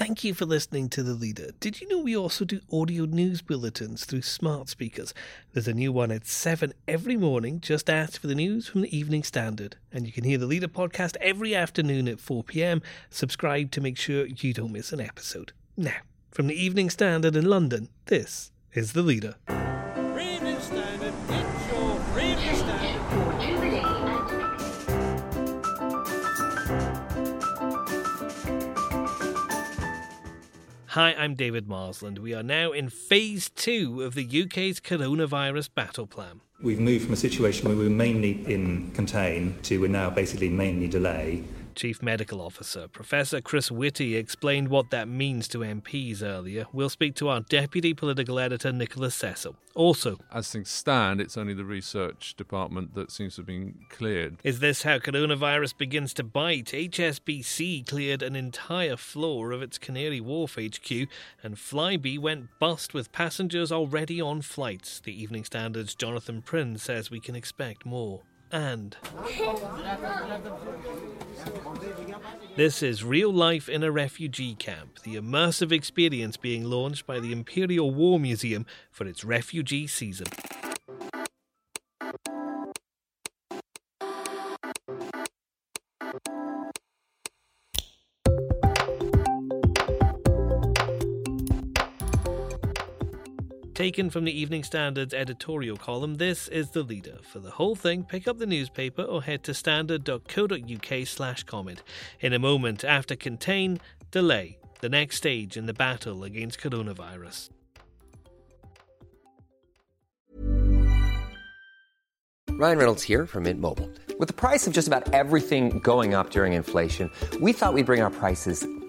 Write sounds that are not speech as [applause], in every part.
Thank you for listening to The Leader. Did you know we also do audio news bulletins through smart speakers? There's a new one at 7 every morning. Just ask for the news from the Evening Standard. And you can hear The Leader podcast every afternoon at 4 pm. Subscribe to make sure you don't miss an episode. Now, from the Evening Standard in London, this is The Leader. Hi, I'm David Marsland. We are now in phase two of the UK's coronavirus battle plan. We've moved from a situation where we were mainly in contain to we're now basically mainly delay. Chief Medical Officer Professor Chris Whitty explained what that means to MPs earlier. We'll speak to our Deputy Political Editor Nicholas Cecil. Also, As things stand, it's only the research department that seems to have been cleared. is this how coronavirus begins to bite? HSBC cleared an entire floor of its Canary Wharf HQ, and Flybe went bust with passengers already on flights. The Evening Standard's Jonathan Prynn says we can expect more. And [laughs] This is Real Life in a Refugee Camp, the immersive experience being launched by the Imperial War Museum for its refugee season. Taken from the Evening Standard's editorial column, this is the leader. For the whole thing, pick up the newspaper or head to standard.co.uk slash comment. In a moment, after contain, delay, the next stage in the battle against coronavirus. Ryan Reynolds here from Mint Mobile. With the price of just about everything going up during inflation, we thought we'd bring our prices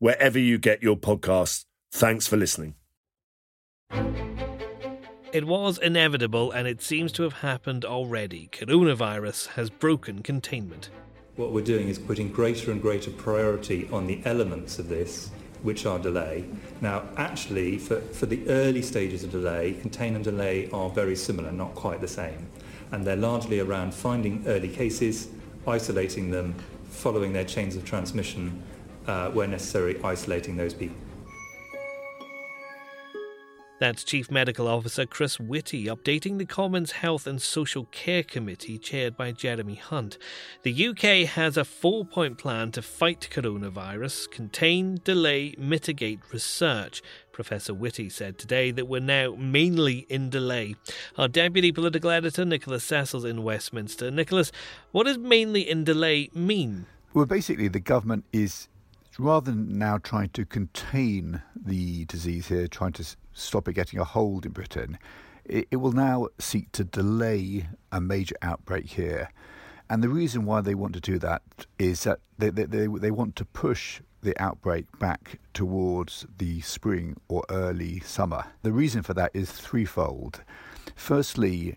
wherever you get your podcasts. Thanks for listening. It was inevitable and it seems to have happened already. Coronavirus has broken containment. What we're doing is putting greater and greater priority on the elements of this which are delay. Now, actually, for, for the early stages of delay, contain and delay are very similar, not quite the same. And they're largely around finding early cases, isolating them, following their chains of transmission, uh, where necessary, isolating those people. That's Chief Medical Officer Chris Whitty updating the Commons Health and Social Care Committee chaired by Jeremy Hunt. The UK has a four point plan to fight coronavirus, contain, delay, mitigate, research. Professor Whitty said today that we're now mainly in delay. Our Deputy Political Editor, Nicholas Cecil's in Westminster. Nicholas, what does mainly in delay mean? Well, basically, the government is rather than now trying to contain the disease here, trying to stop it getting a hold in Britain, it, it will now seek to delay a major outbreak here. And the reason why they want to do that is that they, they, they, they want to push the outbreak back towards the spring or early summer. The reason for that is threefold. Firstly,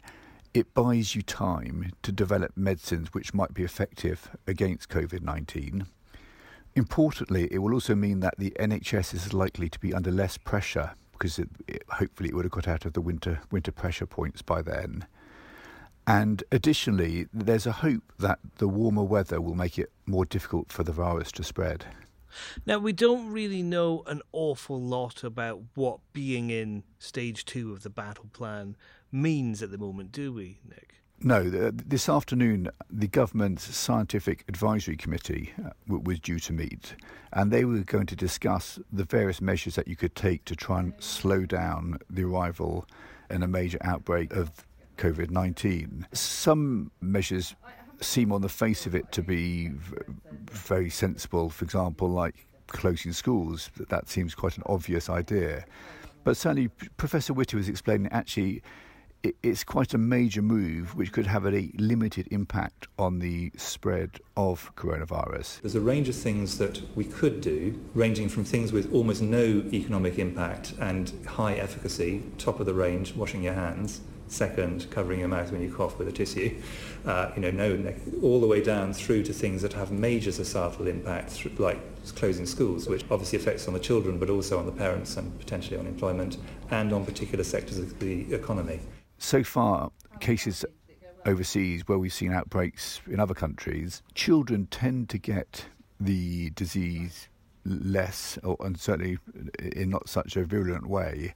it buys you time to develop medicines which might be effective against COVID 19. Importantly, it will also mean that the NHS is likely to be under less pressure because it, it, hopefully it would have got out of the winter winter pressure points by then. And additionally, there's a hope that the warmer weather will make it more difficult for the virus to spread. Now, we don't really know an awful lot about what being in stage two of the battle plan means at the moment, do we, Nick? No, th- this afternoon, the government's scientific advisory committee uh, was due to meet, and they were going to discuss the various measures that you could take to try and slow down the arrival in a major outbreak of COVID 19. Some measures seem on the face of it to be very sensible. For example, like closing schools, that seems quite an obvious idea. But certainly, Professor Whitty was explaining actually it's quite a major move which could have a limited impact on the spread of coronavirus. There's a range of things that we could do, ranging from things with almost no economic impact and high efficacy, top of the range, washing your hands, second, covering your mouth when you cough with a tissue, uh, you know, no, all the way down through to things that have major societal impact, like closing schools, which obviously affects on the children, but also on the parents and potentially on employment and on particular sectors of the economy so far, cases overseas where we've seen outbreaks in other countries, children tend to get the disease less, or, and certainly in not such a virulent way.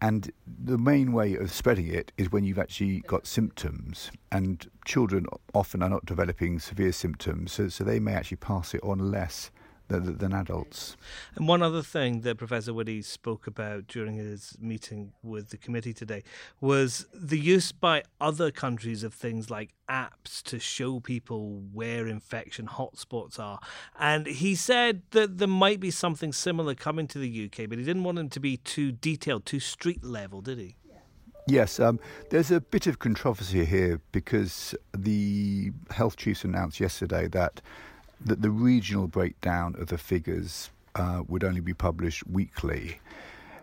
And the main way of spreading it is when you've actually got symptoms, and children often are not developing severe symptoms, so, so they may actually pass it on less than, than adults. And one other thing that Professor Whitty spoke about during his meeting with the committee today was the use by other countries of things like apps to show people where infection hotspots are. And he said that there might be something similar coming to the UK, but he didn't want them to be too detailed, too street level, did he? Yes, um, there's a bit of controversy here because the health chiefs announced yesterday that that the regional breakdown of the figures uh, would only be published weekly.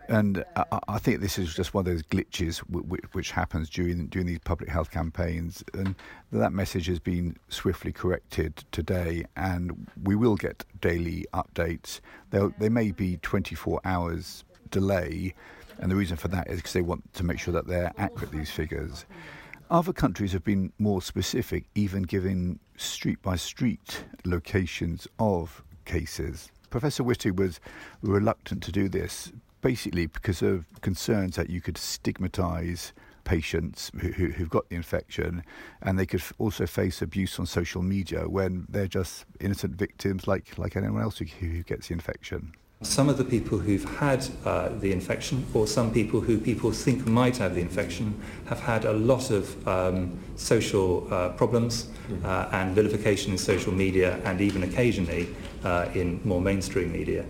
And I, I, think this is just one of those glitches which, which happens during during these public health campaigns, and that message has been swiftly corrected today. And we will get daily updates. There, there may be 24 hours delay, and the reason for that is because they want to make sure that they're accurate. These figures. Other countries have been more specific, even giving street by street locations of cases. Professor Whitty was reluctant to do this, basically because of concerns that you could stigmatise patients who, have got the infection and they could also face abuse on social media when they're just innocent victims like, like anyone else who, who gets the infection. Some of the people who've had uh, the infection, or some people who people think might have the infection, have had a lot of um, social uh, problems uh, and vilification in social media and even occasionally uh, in more mainstream media.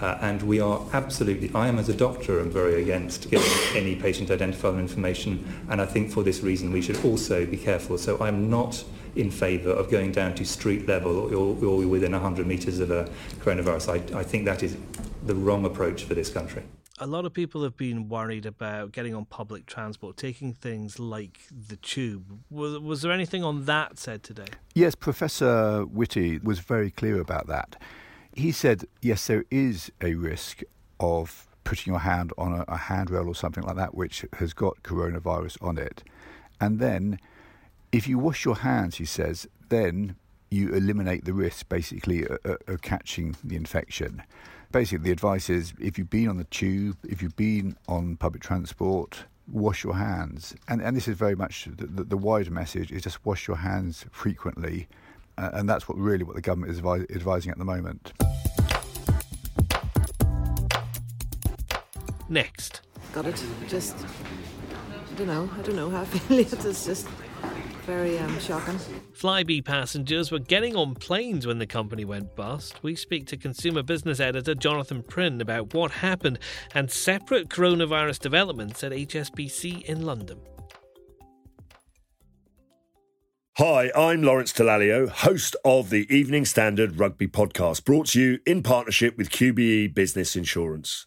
Uh, and we are absolutely, I am as a doctor, am very against giving [coughs] any patient identifiable information. And I think for this reason we should also be careful. So I'm not in favour of going down to street level or, or within 100 metres of a coronavirus. I, I think that is the wrong approach for this country. A lot of people have been worried about getting on public transport, taking things like the tube. Was, was there anything on that said today? Yes, Professor Whitty was very clear about that. He said, yes, there is a risk of putting your hand on a, a handrail or something like that which has got coronavirus on it. And then if you wash your hands, he says, then you eliminate the risk basically of, of catching the infection. Basically, the advice is if you've been on the tube, if you've been on public transport, wash your hands. And, and this is very much the, the, the wider message is just wash your hands frequently. Uh, and that's what really what the government is advi- advising at the moment. Next. Got it. Just, I don't know. I don't know how I feel. [laughs] It's just very um, shocking. Flybe passengers were getting on planes when the company went bust. We speak to consumer business editor Jonathan Prynn about what happened and separate coronavirus developments at HSBC in London. Hi, I'm Lawrence Dallaglio, host of the Evening Standard Rugby Podcast, brought to you in partnership with QBE Business Insurance.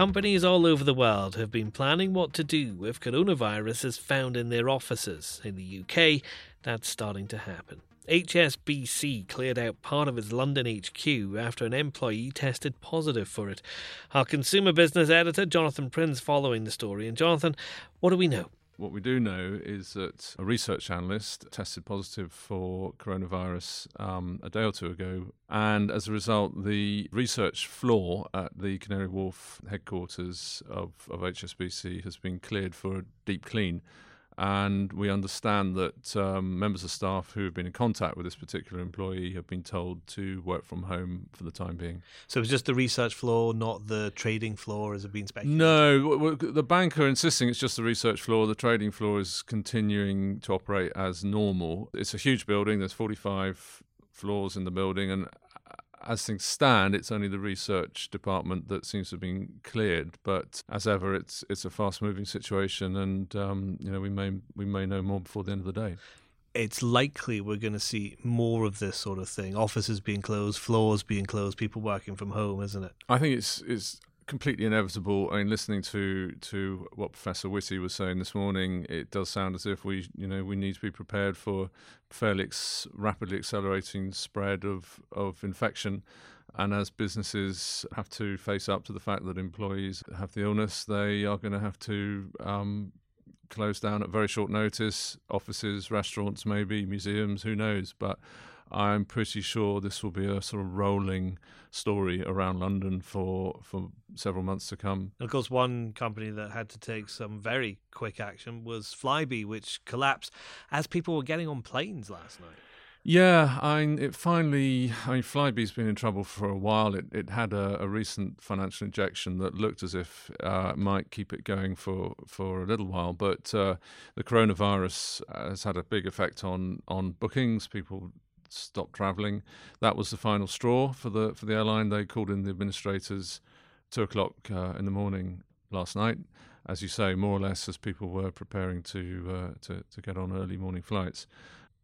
Companies all over the world have been planning what to do if coronavirus is found in their offices. In the UK, that's starting to happen. HSBC cleared out part of its London HQ after an employee tested positive for it. Our consumer business editor, Jonathan Prynn, following the story. And Jonathan, what do we know? What we do know is that a research analyst tested positive for coronavirus um, a day or two ago, and as a result, the research floor at the Canary Wharf headquarters of, of HSBC has been cleared for a deep clean and we understand that um, members of staff who have been in contact with this particular employee have been told to work from home for the time being. So it's just the research floor, not the trading floor, as has been speculated. No, the bank are insisting it's just the research floor. The trading floor is continuing to operate as normal. It's a huge building. There's 45 floors in the building, and as things stand, it's only the research department that seems to have been cleared. But as ever, it's it's a fast-moving situation, and um, you know we may we may know more before the end of the day. It's likely we're going to see more of this sort of thing: offices being closed, floors being closed, people working from home, isn't it? I think it's it's completely inevitable. I mean, listening to to what Professor Whitty was saying this morning, it does sound as if we, you know, we need to be prepared for fairly ex- rapidly accelerating spread of of infection. And as businesses have to face up to the fact that employees have the illness, they are going to have to um, close down at very short notice. Offices, restaurants, maybe museums, who knows? But I'm pretty sure this will be a sort of rolling story around London for for several months to come. And of course, one company that had to take some very quick action was Flybe, which collapsed as people were getting on planes last night. Yeah, I mean, it finally. I mean, Flybe's been in trouble for a while. It it had a, a recent financial injection that looked as if uh, it might keep it going for, for a little while, but uh, the coronavirus has had a big effect on on bookings. People stopped travelling. That was the final straw for the for the airline. They called in the administrators two o'clock uh, in the morning last night, as you say, more or less as people were preparing to uh, to, to get on early morning flights.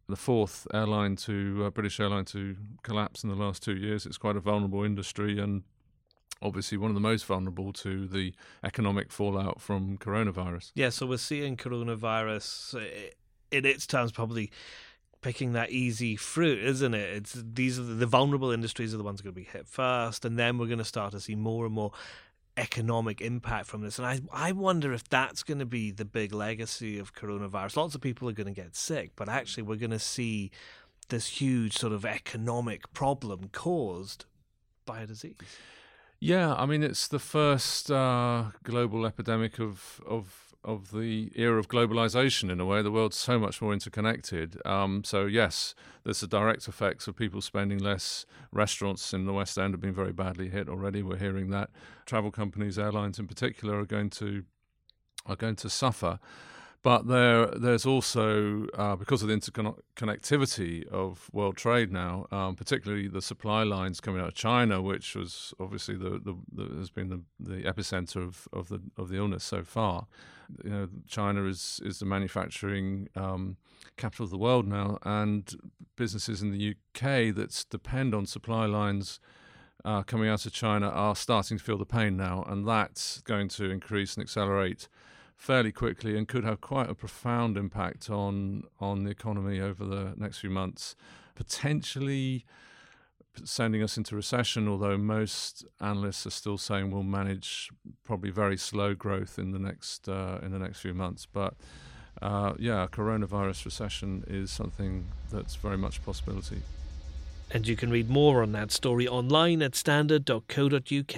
The fourth airline to uh, British airline to collapse in the last two years. It's quite a vulnerable industry and obviously one of the most vulnerable to the economic fallout from coronavirus. Yeah, so we're seeing coronavirus uh, in its terms probably picking that easy fruit, isn't it? It's these are the, the vulnerable industries are the ones going to be hit first, and then we're going to start to see more and more economic impact from this. And I I wonder if that's going to be the big legacy of coronavirus. Lots of people are going to get sick, but actually we're going to see this huge sort of economic problem caused by a disease. Yeah, I mean it's the first uh, global epidemic of of of the era of globalization in a way. The world's so much more interconnected. Um, so yes, there's the direct effects of people spending less. Restaurants in the West End have been very badly hit already. We're hearing that travel companies, airlines in particular, are going to are going to suffer. But there, there's also uh, because of the interconnectivity of world trade now, um, particularly the supply lines coming out of China, which was obviously the, the, the has been the, the epicenter of, of the of the illness so far. You know, China is is the manufacturing um, capital of the world now, and businesses in the UK that depend on supply lines. Uh, coming out of China are starting to feel the pain now, and that's going to increase and accelerate fairly quickly and could have quite a profound impact on on the economy over the next few months, potentially sending us into recession. Although most analysts are still saying we'll manage probably very slow growth in the next uh, in the next few months, but. Uh, yeah, coronavirus recession is something that's very much a possibility. And you can read more on that story online at standard.co.uk.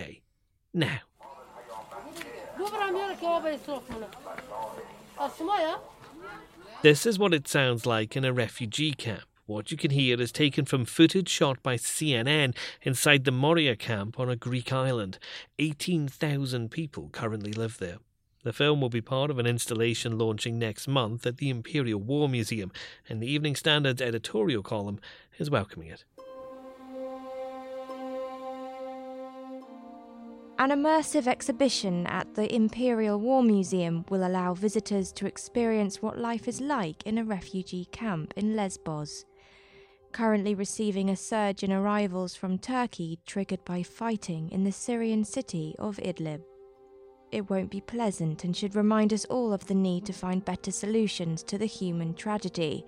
Now, this is what it sounds like in a refugee camp. What you can hear is taken from footage shot by CNN inside the Moria camp on a Greek island. 18,000 people currently live there. The film will be part of an installation launching next month at the Imperial War Museum, and the Evening Standard's editorial column is welcoming it. An immersive exhibition at the Imperial War Museum will allow visitors to experience what life is like in a refugee camp in Lesbos. Currently receiving a surge in arrivals from Turkey triggered by fighting in the Syrian city of Idlib. It won't be pleasant and should remind us all of the need to find better solutions to the human tragedy,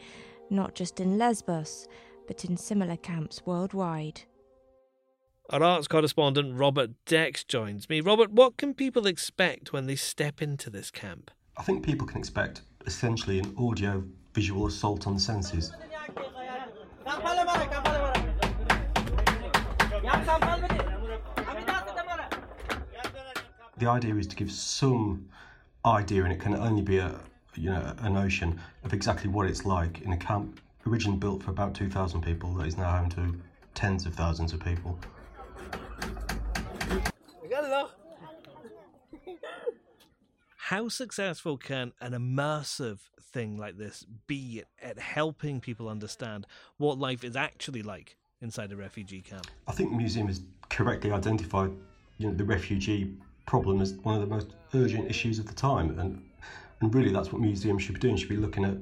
not just in Lesbos, but in similar camps worldwide. Our arts correspondent Robert Dex joins me. Robert, what can people expect when they step into this camp? I think people can expect essentially an audio visual assault on the senses. The idea is to give some idea, and it can only be a you know a notion of exactly what it's like in a camp originally built for about 2,000 people that is now home to tens of thousands of people. How successful can an immersive thing like this be at helping people understand what life is actually like inside a refugee camp? I think the museum has correctly identified you know, the refugee problem as one of the most urgent issues of the time, and and really that's what museums should be doing. Should be looking at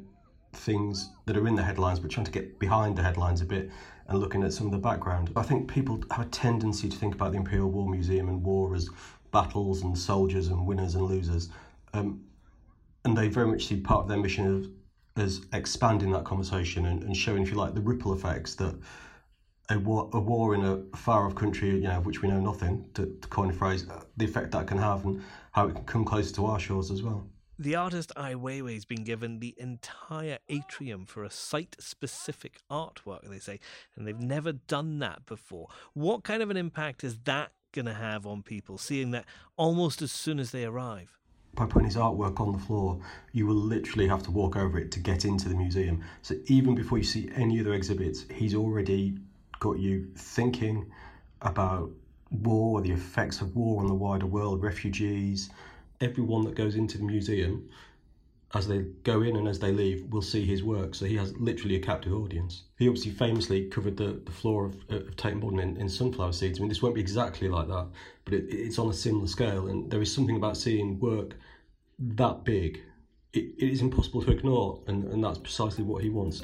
things that are in the headlines, but trying to get behind the headlines a bit and looking at some of the background. I think people have a tendency to think about the Imperial War Museum and war as battles and soldiers and winners and losers. Um, and they very much see part of their mission as, as expanding that conversation and, and, showing, if you like, the ripple effects that a war, a war in a far off country, you know, which we know nothing, to, to coin a phrase, the effect that can have and how it can come closer to our shores as well. The artist Ai Weiwei has been given the entire atrium for a site specific artwork, they say, and they've never done that before. What kind of an impact is that going to have on people, seeing that almost as soon as they arrive? By putting his artwork on the floor, you will literally have to walk over it to get into the museum. So even before you see any other exhibits, he's already got you thinking about war, the effects of war on the wider world, refugees. Everyone that goes into the museum, as they go in and as they leave, will see his work. So he has literally a captive audience. He obviously famously covered the, the floor of, of Tate Modern in, in sunflower seeds. I mean, this won't be exactly like that, but it, it's on a similar scale. And there is something about seeing work that big, it, it is impossible to ignore, and, and that's precisely what he wants.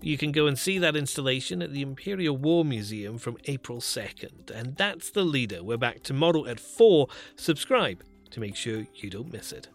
You can go and see that installation at the Imperial War Museum from April 2nd. And that's the leader. We're back tomorrow at 4. Subscribe to make sure you don't miss it.